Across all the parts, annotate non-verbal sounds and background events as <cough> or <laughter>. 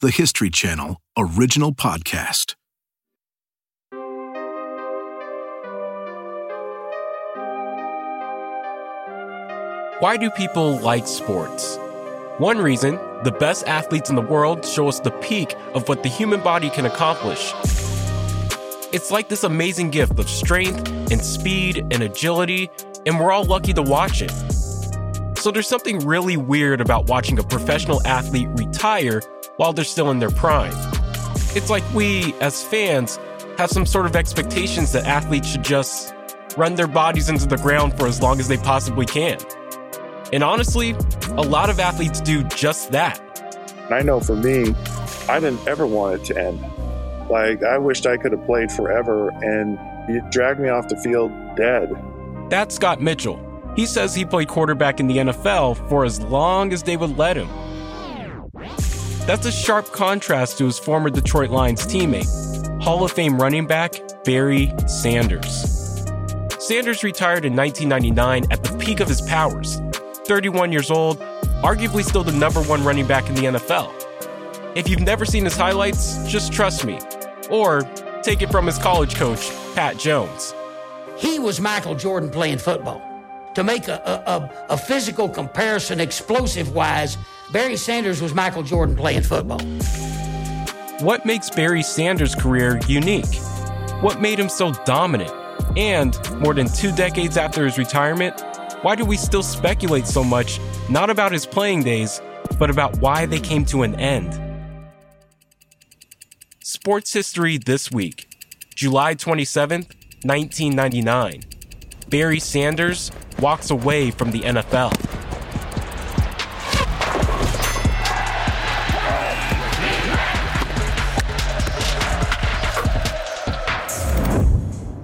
the History Channel original podcast. Why do people like sports? One reason the best athletes in the world show us the peak of what the human body can accomplish. It's like this amazing gift of strength and speed and agility, and we're all lucky to watch it. So there's something really weird about watching a professional athlete retire while they're still in their prime. It's like we, as fans, have some sort of expectations that athletes should just run their bodies into the ground for as long as they possibly can. And honestly, a lot of athletes do just that. I know for me, I didn't ever want it to end. Like, I wished I could have played forever, and you dragged me off the field dead. That's Scott Mitchell. He says he played quarterback in the NFL for as long as they would let him. That's a sharp contrast to his former Detroit Lions teammate, Hall of Fame running back Barry Sanders. Sanders retired in 1999 at the peak of his powers, 31 years old, arguably still the number one running back in the NFL. If you've never seen his highlights, just trust me. Or take it from his college coach, Pat Jones. He was Michael Jordan playing football. To make a, a, a physical comparison, explosive wise, Barry Sanders was Michael Jordan playing football. What makes Barry Sanders' career unique? What made him so dominant? And more than two decades after his retirement, why do we still speculate so much, not about his playing days, but about why they came to an end? Sports history this week, July 27th, 1999. Barry Sanders walks away from the NFL.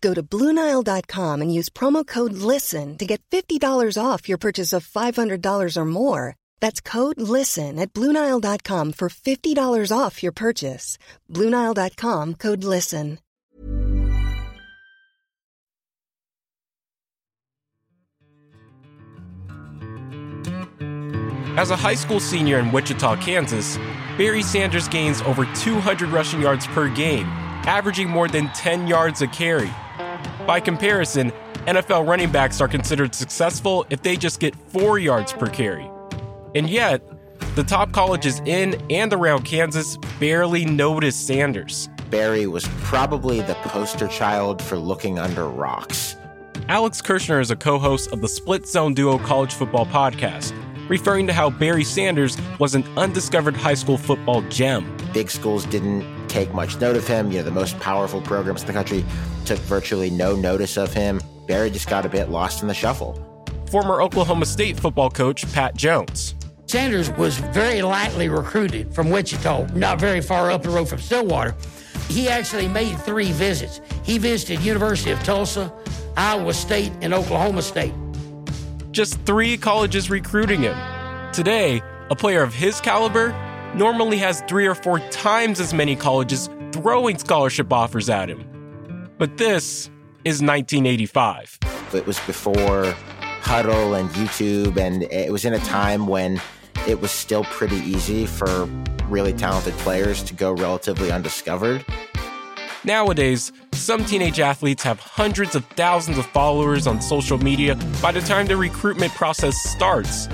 Go to Bluenile.com and use promo code LISTEN to get $50 off your purchase of $500 or more. That's code LISTEN at Bluenile.com for $50 off your purchase. Bluenile.com code LISTEN. As a high school senior in Wichita, Kansas, Barry Sanders gains over 200 rushing yards per game, averaging more than 10 yards a carry. By comparison, NFL running backs are considered successful if they just get 4 yards per carry. And yet, the top colleges in and around Kansas barely notice Sanders. Barry was probably the poster child for looking under rocks. Alex Kirschner is a co host of the Split Zone Duo College Football Podcast, referring to how Barry Sanders was an undiscovered high school football gem. Big schools didn't take much note of him. You know, the most powerful programs in the country took virtually no notice of him. Barry just got a bit lost in the shuffle. Former Oklahoma State football coach Pat Jones. Sanders was very lightly recruited from Wichita, not very far up the road from Stillwater. He actually made three visits. He visited University of Tulsa, Iowa State, and Oklahoma State. Just three colleges recruiting him. Today, a player of his caliber normally has three or four times as many colleges throwing scholarship offers at him. But this is 1985. It was before Hudl and YouTube, and it was in a time when it was still pretty easy for really talented players to go relatively undiscovered. Nowadays, some teenage athletes have hundreds of thousands of followers on social media by the time the recruitment process starts.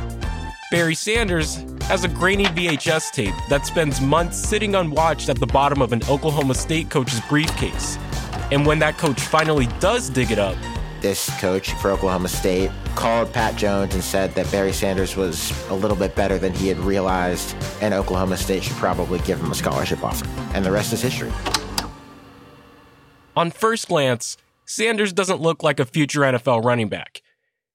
Barry Sanders has a grainy VHS tape that spends months sitting unwatched at the bottom of an Oklahoma State coach's briefcase. And when that coach finally does dig it up, this coach for Oklahoma State called Pat Jones and said that Barry Sanders was a little bit better than he had realized, and Oklahoma State should probably give him a scholarship offer. And the rest is history. On first glance, Sanders doesn't look like a future NFL running back.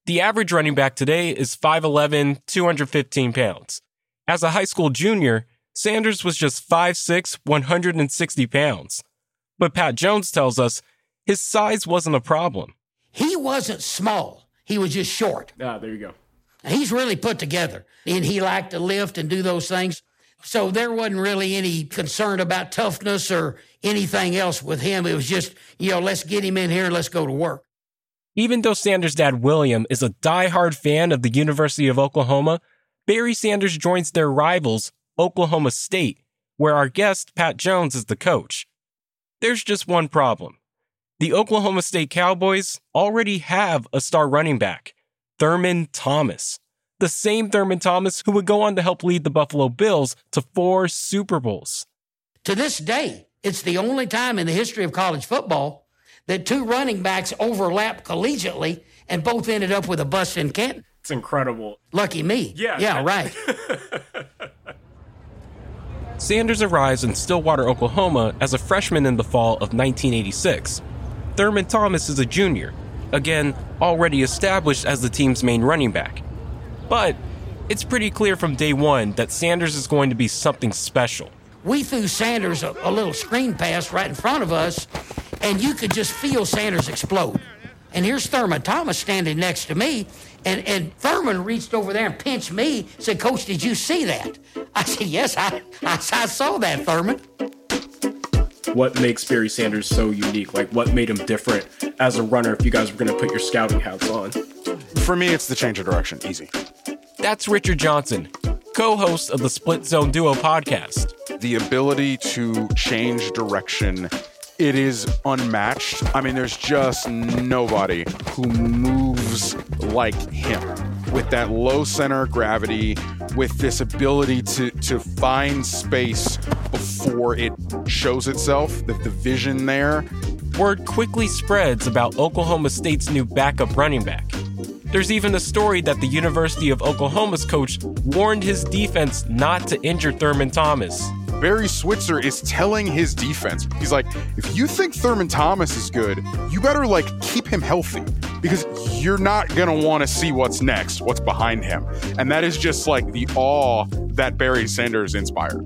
The average running back today is 5'11, 215 pounds. As a high school junior, Sanders was just 5'6, 160 pounds. But Pat Jones tells us His size wasn't a problem. He wasn't small, he was just short. Ah, there you go. He's really put together, and he liked to lift and do those things. So there wasn't really any concern about toughness or anything else with him. It was just, you know, let's get him in here and let's go to work. Even though Sanders' dad, William, is a die-hard fan of the University of Oklahoma, Barry Sanders joins their rivals, Oklahoma State, where our guest, Pat Jones, is the coach. There's just one problem. The Oklahoma State Cowboys already have a star running back, Thurman Thomas. The same Thurman Thomas who would go on to help lead the Buffalo Bills to four Super Bowls. To this day, it's the only time in the history of college football that two running backs overlap collegiately and both ended up with a bust in Canton. It's incredible. Lucky me. Yeah. Yeah, right. <laughs> Sanders arrives in Stillwater, Oklahoma as a freshman in the fall of 1986. Thurman Thomas is a junior, again, already established as the team's main running back. But it's pretty clear from day one that Sanders is going to be something special. We threw Sanders a, a little screen pass right in front of us, and you could just feel Sanders explode. And here's Thurman Thomas standing next to me, and, and Thurman reached over there and pinched me, said, Coach, did you see that? I said, Yes, I, I, I saw that, Thurman. What makes Barry Sanders so unique? Like, what made him different as a runner if you guys were going to put your scouting hats on? For me, it's the change of direction. Easy. That's Richard Johnson, co host of the Split Zone Duo podcast. The ability to change direction, it is unmatched. I mean, there's just nobody who moves like him with that low center of gravity, with this ability to, to find space before it shows itself, that the vision there. Word quickly spreads about Oklahoma State's new backup running back. There's even a story that the University of Oklahoma's coach warned his defense not to injure Thurman Thomas. Barry Switzer is telling his defense, he's like, if you think Thurman Thomas is good, you better like keep him healthy because you're not going to want to see what's next, what's behind him. And that is just like the awe that Barry Sanders inspired.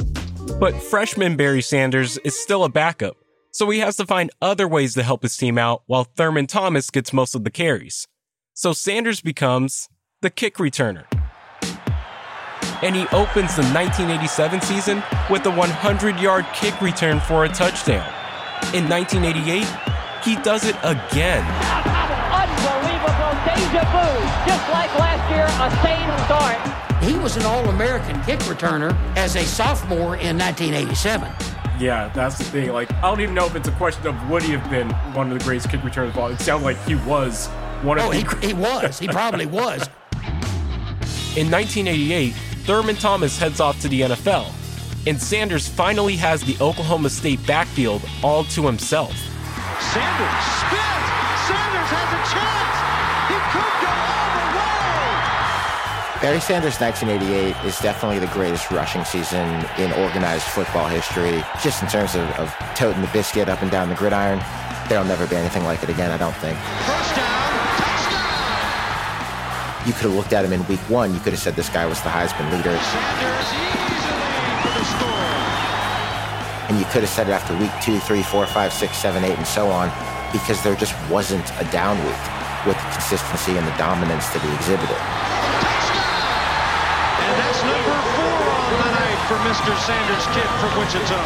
But freshman Barry Sanders is still a backup, so he has to find other ways to help his team out while Thurman Thomas gets most of the carries. So Sanders becomes the kick returner. And he opens the 1987 season with a 100 yard kick return for a touchdown. In 1988, he does it again. Unbelievable deja vu. Just like last year, a same start. He was an All American kick returner as a sophomore in 1987. Yeah, that's the thing. Like, I don't even know if it's a question of would he have been one of the greatest kick returners of all. It sounded like he was one of Oh, the he, he was. He probably was. In 1988, Thurman Thomas heads off to the NFL, and Sanders finally has the Oklahoma State backfield all to himself. Sanders spins. Sanders has a chance. He could go all the way. Barry Sanders 1988 is definitely the greatest rushing season in organized football history. Just in terms of, of toting the biscuit up and down the gridiron, there'll never be anything like it again, I don't think. First down. Touchdown. You could have looked at him in week one, you could have said this guy was the Heisman leader. Sanders easily for the score. And you could have said it after week two, three, four, five, six, seven, eight, and so on, because there just wasn't a down week with the consistency and the dominance that he exhibited. And that's number four on the night for Mr. Sanders Kid from Wichita.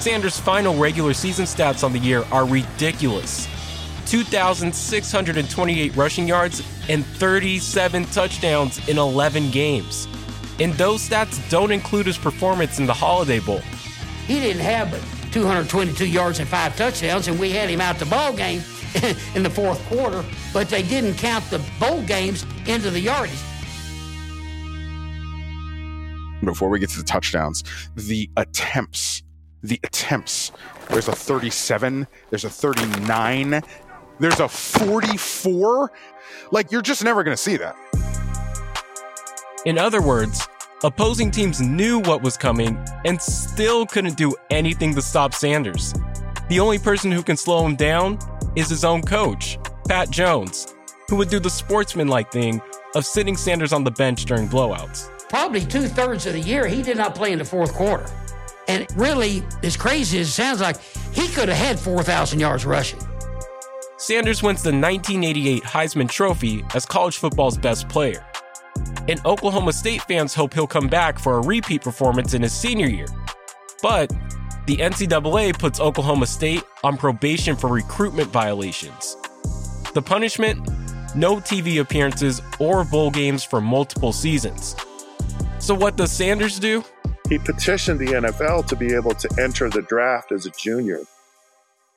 Sanders' final regular season stats on the year are ridiculous 2,628 rushing yards and 37 touchdowns in 11 games. And those stats don't include his performance in the Holiday Bowl. He didn't have but 222 yards and five touchdowns, and we had him out the ball game <laughs> in the fourth quarter, but they didn't count the bowl games into the yardage. Before we get to the touchdowns, the attempts, the attempts. There's a 37, there's a 39, there's a 44. Like, you're just never going to see that. In other words, opposing teams knew what was coming and still couldn't do anything to stop Sanders. The only person who can slow him down is his own coach, Pat Jones, who would do the sportsmanlike thing of sitting Sanders on the bench during blowouts. Probably two thirds of the year, he did not play in the fourth quarter. And really, as crazy as it sounds like, he could have had 4,000 yards rushing. Sanders wins the 1988 Heisman Trophy as college football's best player. And Oklahoma State fans hope he'll come back for a repeat performance in his senior year. But the NCAA puts Oklahoma State on probation for recruitment violations. The punishment? No TV appearances or bowl games for multiple seasons. So, what does Sanders do? He petitioned the NFL to be able to enter the draft as a junior.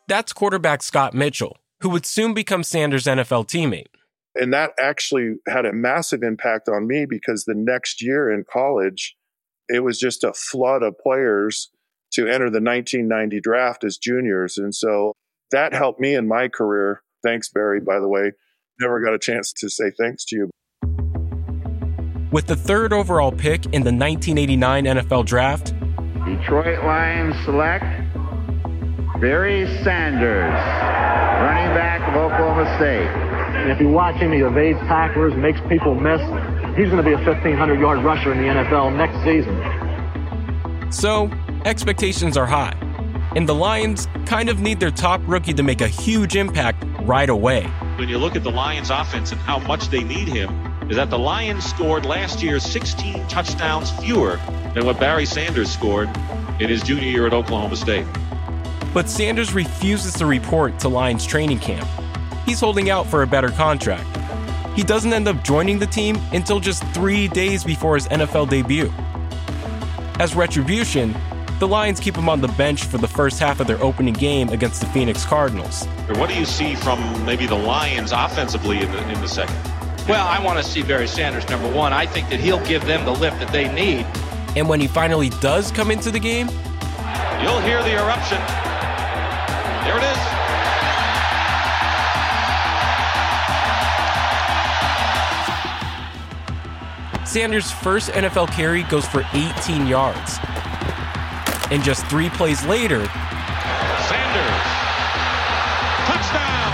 That's quarterback Scott Mitchell, who would soon become Sanders' NFL teammate. And that actually had a massive impact on me because the next year in college, it was just a flood of players to enter the 1990 draft as juniors. And so that helped me in my career. Thanks, Barry, by the way. Never got a chance to say thanks to you. With the third overall pick in the 1989 NFL Draft, Detroit Lions select Barry Sanders, running back of Oklahoma State. And if you watch him, he evades tacklers, makes people miss. He's going to be a 1,500 yard rusher in the NFL next season. So, expectations are high. And the Lions kind of need their top rookie to make a huge impact right away. When you look at the Lions offense and how much they need him, is that the Lions scored last year 16 touchdowns fewer than what Barry Sanders scored in his junior year at Oklahoma State. But Sanders refuses to report to Lions training camp. He's holding out for a better contract. He doesn't end up joining the team until just three days before his NFL debut. As retribution, the Lions keep him on the bench for the first half of their opening game against the Phoenix Cardinals. What do you see from maybe the Lions offensively in the, in the second? Well, I want to see Barry Sanders, number one. I think that he'll give them the lift that they need. And when he finally does come into the game, you'll hear the eruption. There it is. Sanders' first NFL carry goes for 18 yards. And just three plays later, Sanders, touchdown!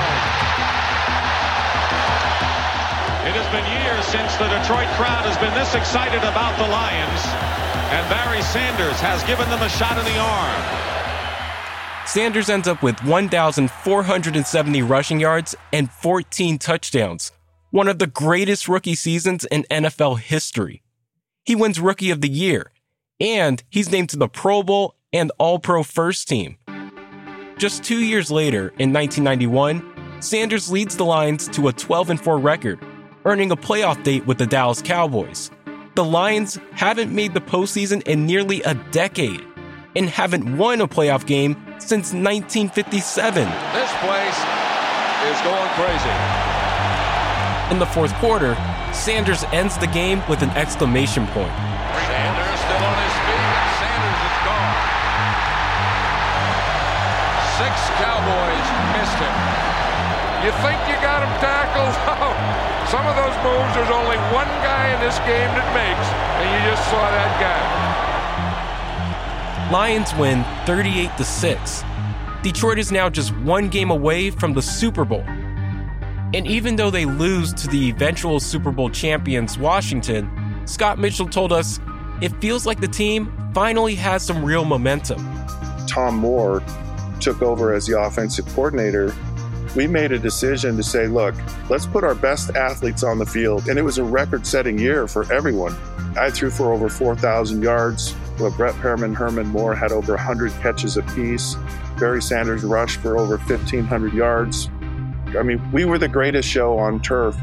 It has been years since the Detroit crowd has been this excited about the Lions, and Barry Sanders has given them a shot in the arm. Sanders ends up with 1,470 rushing yards and 14 touchdowns, one of the greatest rookie seasons in NFL history. He wins Rookie of the Year, and he's named to the Pro Bowl and All Pro First Team. Just two years later, in 1991, Sanders leads the Lions to a 12 4 record, earning a playoff date with the Dallas Cowboys. The Lions haven't made the postseason in nearly a decade and haven't won a playoff game since 1957. This place is going crazy. In the fourth quarter, Sanders ends the game with an exclamation point. Sanders still on his feet, and Sanders is gone. Six Cowboys missed him. You think you got him tackled? <laughs> Oh, some of those moves, there's only one guy in this game that makes, and you just saw that guy. Lions win 38 to 6. Detroit is now just one game away from the Super Bowl. And even though they lose to the eventual Super Bowl champions, Washington, Scott Mitchell told us it feels like the team finally has some real momentum. Tom Moore took over as the offensive coordinator. We made a decision to say, look, let's put our best athletes on the field. And it was a record setting year for everyone. I threw for over 4,000 yards. Well, Brett Perriman, Herman Moore had over 100 catches apiece. Barry Sanders rushed for over 1,500 yards. I mean, we were the greatest show on turf.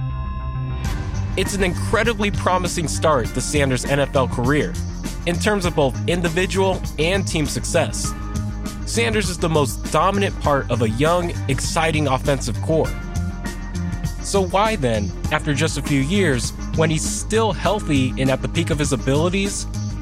It's an incredibly promising start to Sanders' NFL career in terms of both individual and team success. Sanders is the most dominant part of a young, exciting offensive core. So, why then, after just a few years, when he's still healthy and at the peak of his abilities,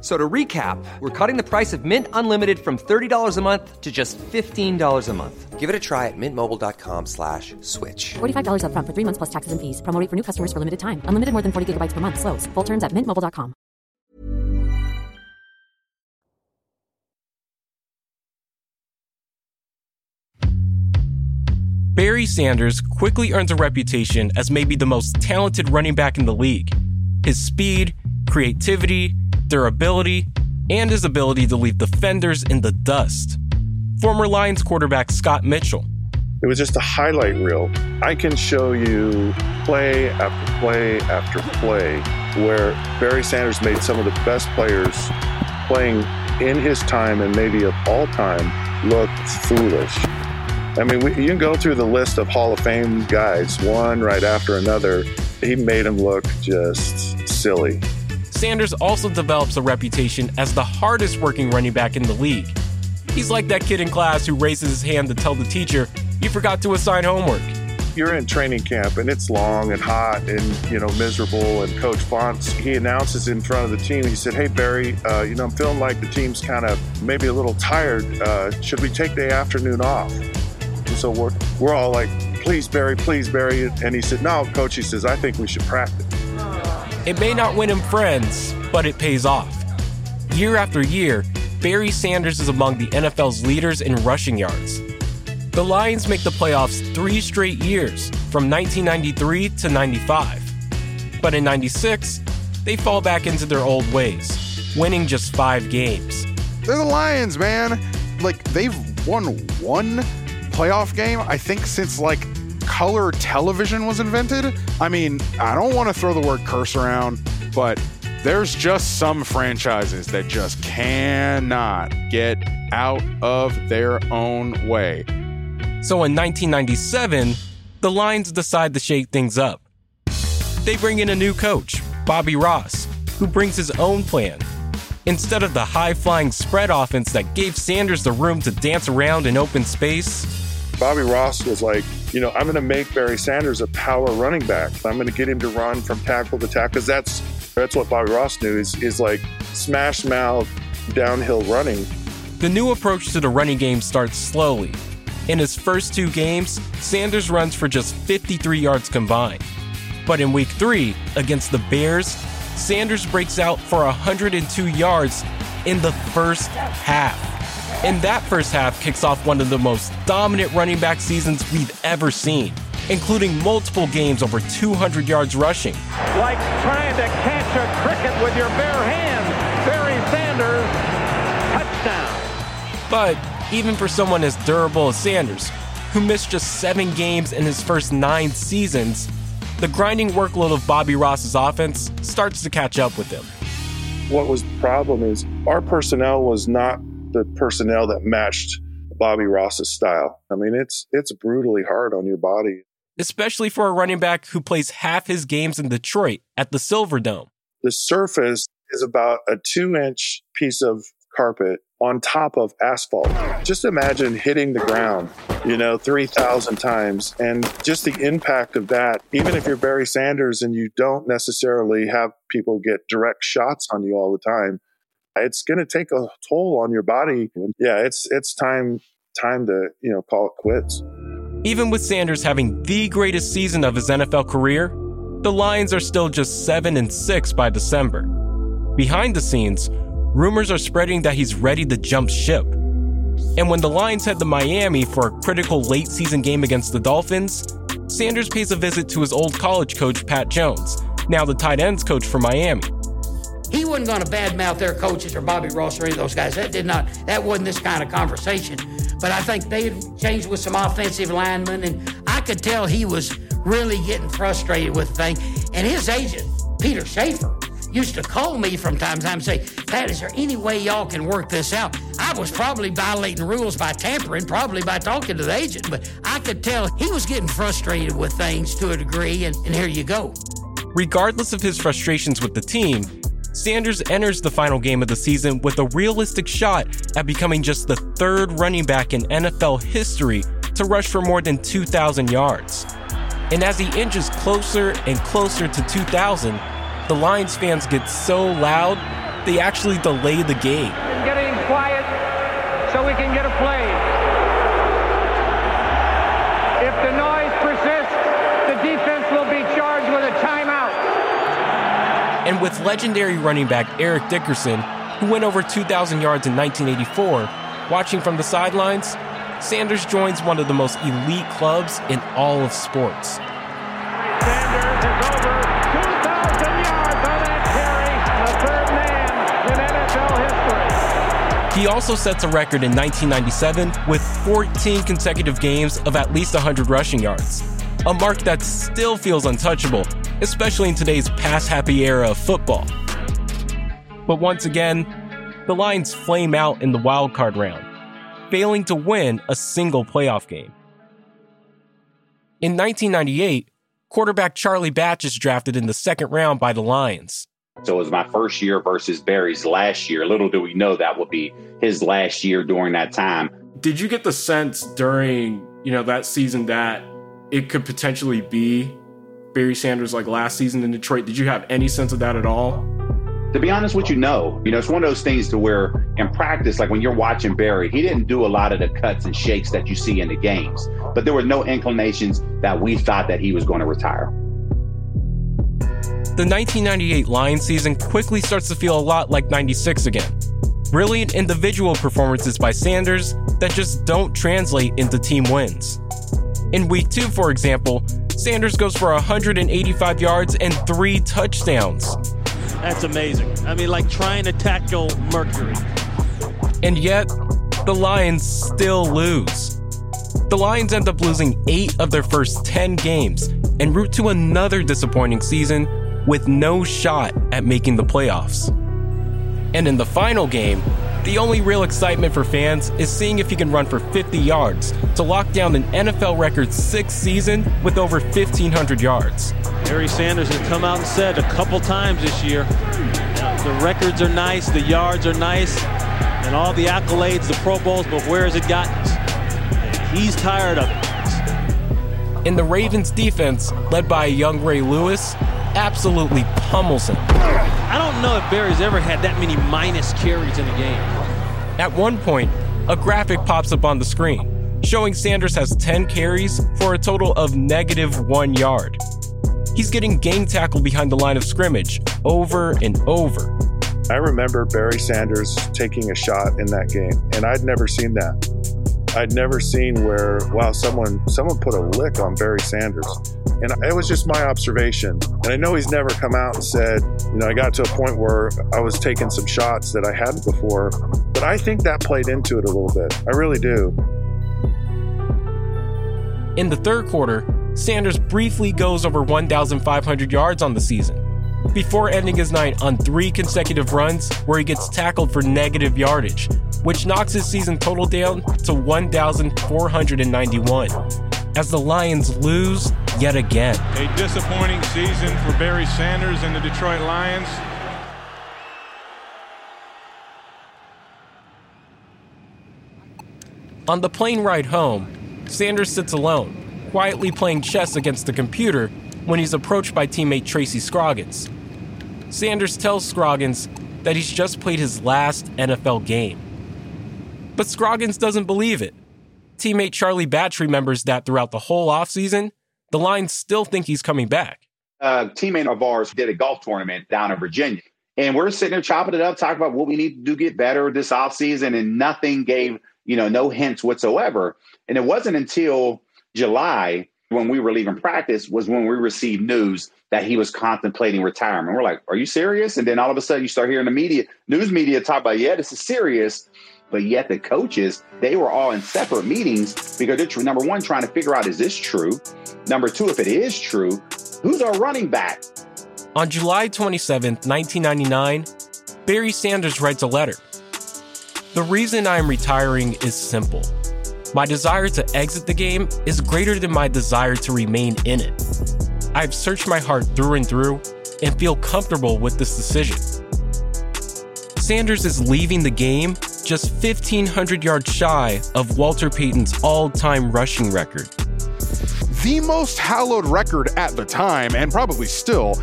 So to recap, we're cutting the price of Mint Unlimited from $30 a month to just $15 a month. Give it a try at mintmobile.com slash switch. $45 up front for three months plus taxes and fees. Promo for new customers for limited time. Unlimited more than 40 gigabytes per month. Slows. Full terms at mintmobile.com. Barry Sanders quickly earns a reputation as maybe the most talented running back in the league. His speed, creativity, durability, and his ability to leave defenders in the dust. Former Lions quarterback Scott Mitchell. It was just a highlight reel. I can show you play after play after play where Barry Sanders made some of the best players playing in his time and maybe of all time look foolish. I mean, we, you can go through the list of Hall of Fame guys, one right after another. He made them look just silly. Sanders also develops a reputation as the hardest working running back in the league. He's like that kid in class who raises his hand to tell the teacher, you forgot to assign homework. You're in training camp and it's long and hot and, you know, miserable. And Coach Fontes, he announces in front of the team, he said, Hey, Barry, uh, you know, I'm feeling like the team's kind of maybe a little tired. Uh, should we take the afternoon off? And so we're, we're all like, Please, Barry, please, Barry. And he said, No, coach, he says, I think we should practice. It may not win him friends, but it pays off. Year after year, Barry Sanders is among the NFL's leaders in rushing yards. The Lions make the playoffs three straight years, from 1993 to 95. But in 96, they fall back into their old ways, winning just five games. They're the Lions, man. Like, they've won one playoff game, I think, since like color television was invented. I mean, I don't want to throw the word curse around, but there's just some franchises that just cannot get out of their own way. So in 1997, the Lions decide to shake things up. They bring in a new coach, Bobby Ross, who brings his own plan. Instead of the high flying spread offense that gave Sanders the room to dance around in open space, Bobby Ross was like, you know, I'm going to make Barry Sanders a power running back. I'm going to get him to run from tackle to tackle because that's that's what Bobby Ross knew is is like smash mouth downhill running. The new approach to the running game starts slowly. In his first two games, Sanders runs for just 53 yards combined. But in week three, against the Bears, Sanders breaks out for 102 yards in the first half. And that first half kicks off one of the most dominant running back seasons we've ever seen, including multiple games over 200 yards rushing. Like trying to catch a cricket with your bare hands. Barry Sanders, touchdown. But even for someone as durable as Sanders, who missed just seven games in his first nine seasons, the grinding workload of Bobby Ross's offense starts to catch up with him. What was the problem is our personnel was not the personnel that matched Bobby Ross's style. I mean, it's it's brutally hard on your body, especially for a running back who plays half his games in Detroit at the Silverdome. The surface is about a two inch piece of carpet on top of asphalt. Just imagine hitting the ground, you know, 3,000 times and just the impact of that. Even if you're Barry Sanders and you don't necessarily have people get direct shots on you all the time, it's going to take a toll on your body. Yeah, it's it's time time to, you know, call it quits. Even with Sanders having the greatest season of his NFL career, the Lions are still just 7 and 6 by December. Behind the scenes, rumors are spreading that he's ready to jump ship. And when the Lions head to Miami for a critical late season game against the Dolphins, Sanders pays a visit to his old college coach, Pat Jones, now the tight ends coach for Miami. He wasn't going to badmouth their coaches or Bobby Ross or any of those guys. That did not. That wasn't this kind of conversation. But I think they had changed with some offensive linemen, and I could tell he was really getting frustrated with the thing. And his agent, Peter Schaefer, used to call me from time to time and say, Pat, is there any way y'all can work this out? I was probably violating rules by tampering, probably by talking to the agent, but I could tell he was getting frustrated with things to a degree, and, and here you go. Regardless of his frustrations with the team, Sanders enters the final game of the season with a realistic shot at becoming just the third running back in NFL history to rush for more than 2,000 yards. And as he inches closer and closer to 2,000, the Lions fans get so loud, they actually delay the game. Getting quiet so we can get a play. And with legendary running back Eric Dickerson, who went over 2,000 yards in 1984, watching from the sidelines, Sanders joins one of the most elite clubs in all of sports. Sanders is over 2,000 yards on that carry, the third man in NFL history. He also sets a record in 1997 with 14 consecutive games of at least 100 rushing yards, a mark that still feels untouchable, especially in today's pass happy era of football. But once again, the Lions flame out in the wild card round, failing to win a single playoff game. In 1998, quarterback Charlie Batch is drafted in the second round by the Lions. So it was my first year versus Barry's last year. Little do we know that would be his last year during that time. Did you get the sense during, you know, that season that it could potentially be Barry Sanders like last season in Detroit? Did you have any sense of that at all? To be honest with you, no. You know, it's one of those things to where in practice, like when you're watching Barry, he didn't do a lot of the cuts and shakes that you see in the games. But there were no inclinations that we thought that he was going to retire. The 1998 Lions season quickly starts to feel a lot like 96 again. Brilliant individual performances by Sanders that just don't translate into team wins. In week two, for example, Sanders goes for 185 yards and three touchdowns. That's amazing. I mean, like trying to tackle Mercury. And yet, the Lions still lose. The Lions end up losing eight of their first 10 games en route to another disappointing season with no shot at making the playoffs. And in the final game, the only real excitement for fans is seeing if he can run for 50 yards to lock down an NFL record sixth season with over 1,500 yards. Barry Sanders has come out and said a couple times this year the records are nice, the yards are nice, and all the accolades, the Pro Bowls, but where has it gotten us? He's tired of it. In the Ravens defense, led by a young Ray Lewis, absolutely pummels him. I don't know if Barry's ever had that many minus carries in a game. At one point, a graphic pops up on the screen showing Sanders has 10 carries for a total of negative one yard. He's getting gang tackled behind the line of scrimmage over and over. I remember Barry Sanders taking a shot in that game, and I'd never seen that. I'd never seen where wow someone someone put a lick on Barry Sanders. And it was just my observation. And I know he's never come out and said, you know, I got to a point where I was taking some shots that I hadn't before. But I think that played into it a little bit. I really do. In the third quarter, Sanders briefly goes over 1,500 yards on the season, before ending his night on three consecutive runs where he gets tackled for negative yardage, which knocks his season total down to 1,491. As the Lions lose yet again. A disappointing season for Barry Sanders and the Detroit Lions. On the plane ride home, Sanders sits alone, quietly playing chess against the computer when he's approached by teammate Tracy Scroggins. Sanders tells Scroggins that he's just played his last NFL game. But Scroggins doesn't believe it. Teammate Charlie Batch remembers that throughout the whole offseason, the Lions still think he's coming back. A teammate of ours did a golf tournament down in Virginia. And we're sitting there chopping it up, talking about what we need to do get better this offseason, and nothing gave, you know, no hints whatsoever. And it wasn't until July when we were leaving practice was when we received news that he was contemplating retirement. We're like, are you serious? And then all of a sudden you start hearing the media, news media talk about, yeah, this is serious. But yet the coaches, they were all in separate meetings because they're number one, trying to figure out, is this true? Number two, if it is true, who's our running back? On July 27, 1999, Barry Sanders writes a letter. The reason I am retiring is simple. My desire to exit the game is greater than my desire to remain in it. I've searched my heart through and through and feel comfortable with this decision. Sanders is leaving the game just 1,500 yards shy of Walter Payton's all time rushing record. The most hallowed record at the time, and probably still,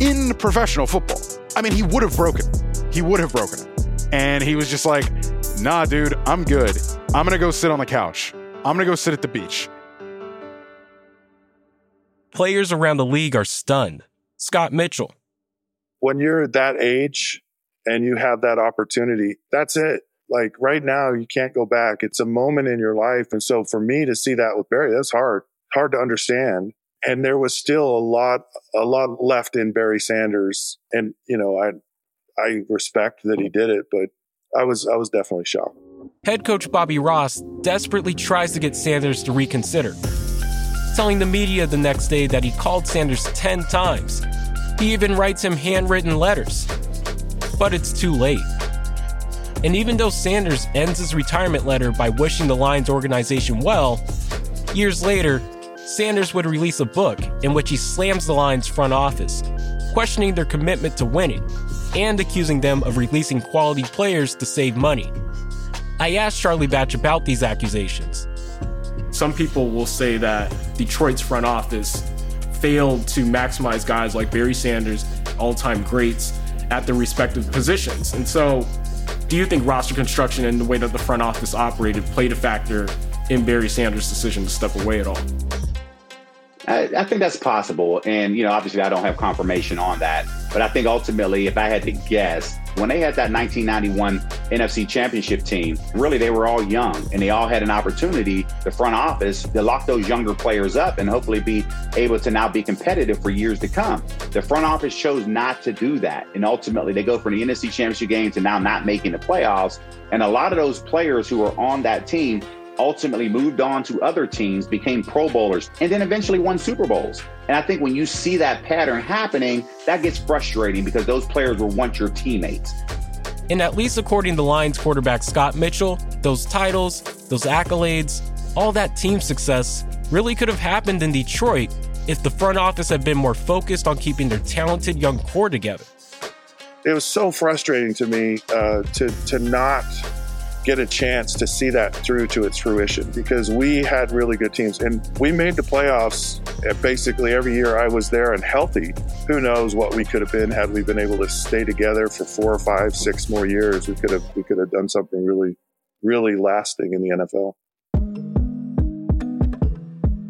in professional football. I mean, he would have broken He would have broken it. And he was just like, nah, dude, I'm good. I'm going to go sit on the couch. I'm going to go sit at the beach. Players around the league are stunned. Scott Mitchell. When you're that age and you have that opportunity, that's it. Like right now, you can't go back. It's a moment in your life. And so for me to see that with Barry, that's hard, hard to understand. And there was still a lot, a lot left in Barry Sanders. And, you know, I, I respect that he did it, but I was, I was definitely shocked. Head coach Bobby Ross desperately tries to get Sanders to reconsider telling the media the next day that he called Sanders 10 times. He even writes him handwritten letters. But it's too late. And even though Sanders ends his retirement letter by wishing the Lions organization well, years later, Sanders would release a book in which he slams the Lions front office, questioning their commitment to winning and accusing them of releasing quality players to save money. I asked Charlie Batch about these accusations, some people will say that Detroit's front office failed to maximize guys like Barry Sanders, all time greats, at their respective positions. And so, do you think roster construction and the way that the front office operated played a factor in Barry Sanders' decision to step away at all? I, I, think that's possible. And, you know, obviously I don't have confirmation on that. But I think ultimately, if I had to guess, when they had that 1991 NFC championship team, really they were all young and they all had an opportunity, the front office, to lock those younger players up and hopefully be able to now be competitive for years to come. The front office chose not to do that. And ultimately they go from the NFC championship game to now not making the playoffs. And a lot of those players who are on that team ultimately moved on to other teams, became Pro Bowlers, and then eventually won Super Bowls. And I think when you see that pattern happening, that gets frustrating because those players were once your teammates. And at least according to Lions quarterback Scott Mitchell, those titles, those accolades, all that team success really could have happened in Detroit if the front office had been more focused on keeping their talented young core together. It was so frustrating to me uh, to to not get a chance to see that through to its fruition because we had really good teams and we made the playoffs basically every year I was there and healthy. Who knows what we could have been had we been able to stay together for four or five, six more years. We could have we could have done something really, really lasting in the NFL.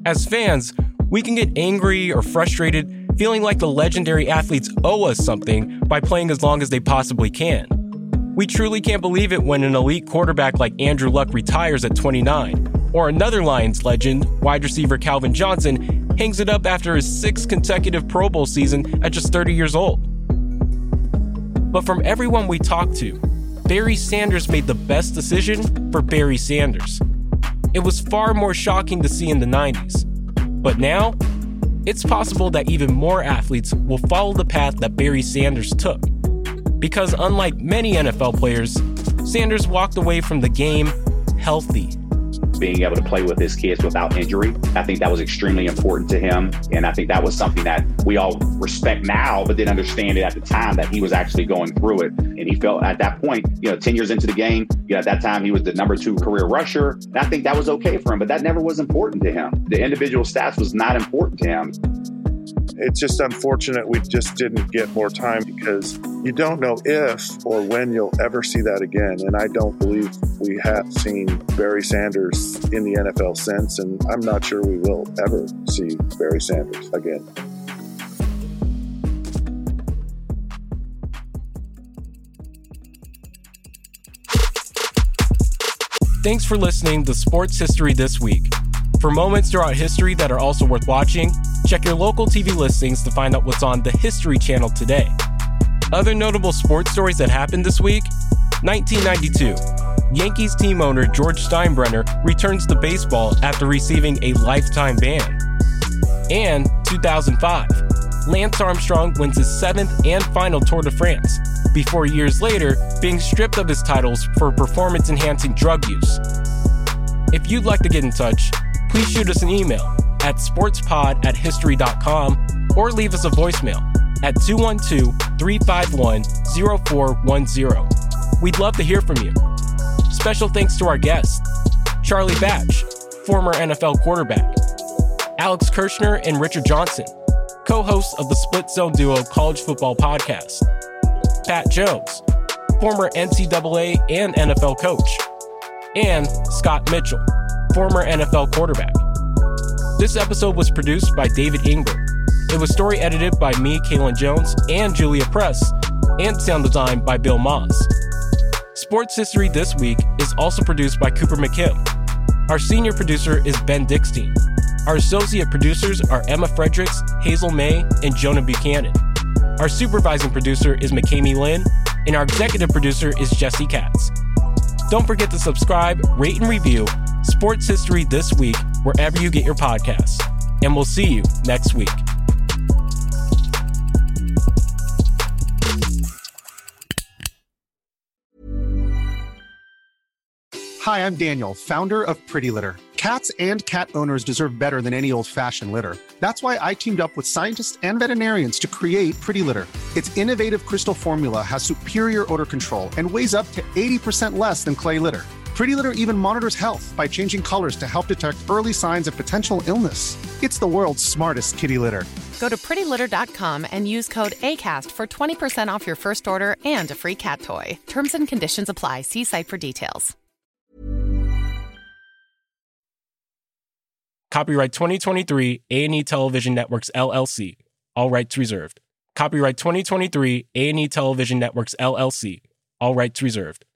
As fans, we can get angry or frustrated, feeling like the legendary athletes owe us something by playing as long as they possibly can. We truly can't believe it when an elite quarterback like Andrew Luck retires at 29, or another Lions legend, wide receiver Calvin Johnson, hangs it up after his sixth consecutive Pro Bowl season at just 30 years old. But from everyone we talked to, Barry Sanders made the best decision for Barry Sanders. It was far more shocking to see in the 90s. But now, it's possible that even more athletes will follow the path that Barry Sanders took because unlike many NFL players, Sanders walked away from the game healthy. Being able to play with his kids without injury, I think that was extremely important to him. And I think that was something that we all respect now, but didn't understand it at the time that he was actually going through it. And he felt at that point, you know, 10 years into the game, you know, at that time he was the number two career rusher. And I think that was okay for him, but that never was important to him. The individual stats was not important to him. It's just unfortunate we just didn't get more time because you don't know if or when you'll ever see that again. And I don't believe we have seen Barry Sanders in the NFL since, and I'm not sure we will ever see Barry Sanders again. Thanks for listening to Sports History This Week. For moments throughout history that are also worth watching, Check your local TV listings to find out what's on the History Channel today. Other notable sports stories that happened this week 1992. Yankees team owner George Steinbrenner returns to baseball after receiving a lifetime ban. And 2005. Lance Armstrong wins his seventh and final Tour de France, before years later being stripped of his titles for performance enhancing drug use. If you'd like to get in touch, please shoot us an email at sportspod at history.com or leave us a voicemail at 212 351 0410. We'd love to hear from you. Special thanks to our guests Charlie Batch, former NFL quarterback, Alex Kirschner and Richard Johnson, co hosts of the Split Zone Duo College Football Podcast, Pat Jones, former NCAA and NFL coach, and Scott Mitchell, former NFL quarterback. This episode was produced by David Ingber. It was story edited by me, Kalen Jones, and Julia Press, and sound design by Bill Moss. Sports History This Week is also produced by Cooper McKim. Our senior producer is Ben Dickstein. Our associate producers are Emma Fredericks, Hazel May, and Jonah Buchanan. Our supervising producer is McKamey Lynn, and our executive producer is Jesse Katz. Don't forget to subscribe, rate, and review Sports History This Week wherever you get your podcasts. And we'll see you next week. Hi, I'm Daniel, founder of Pretty Litter. Cats and cat owners deserve better than any old fashioned litter. That's why I teamed up with scientists and veterinarians to create Pretty Litter. Its innovative crystal formula has superior odor control and weighs up to 80% less than clay litter. Pretty Litter even monitors health by changing colors to help detect early signs of potential illness. It's the world's smartest kitty litter. Go to prettylitter.com and use code ACAST for 20% off your first order and a free cat toy. Terms and conditions apply. See site for details. Copyright 2023 A&E Television Networks LLC. All rights reserved. Copyright 2023 A&E Television Networks LLC. All rights reserved.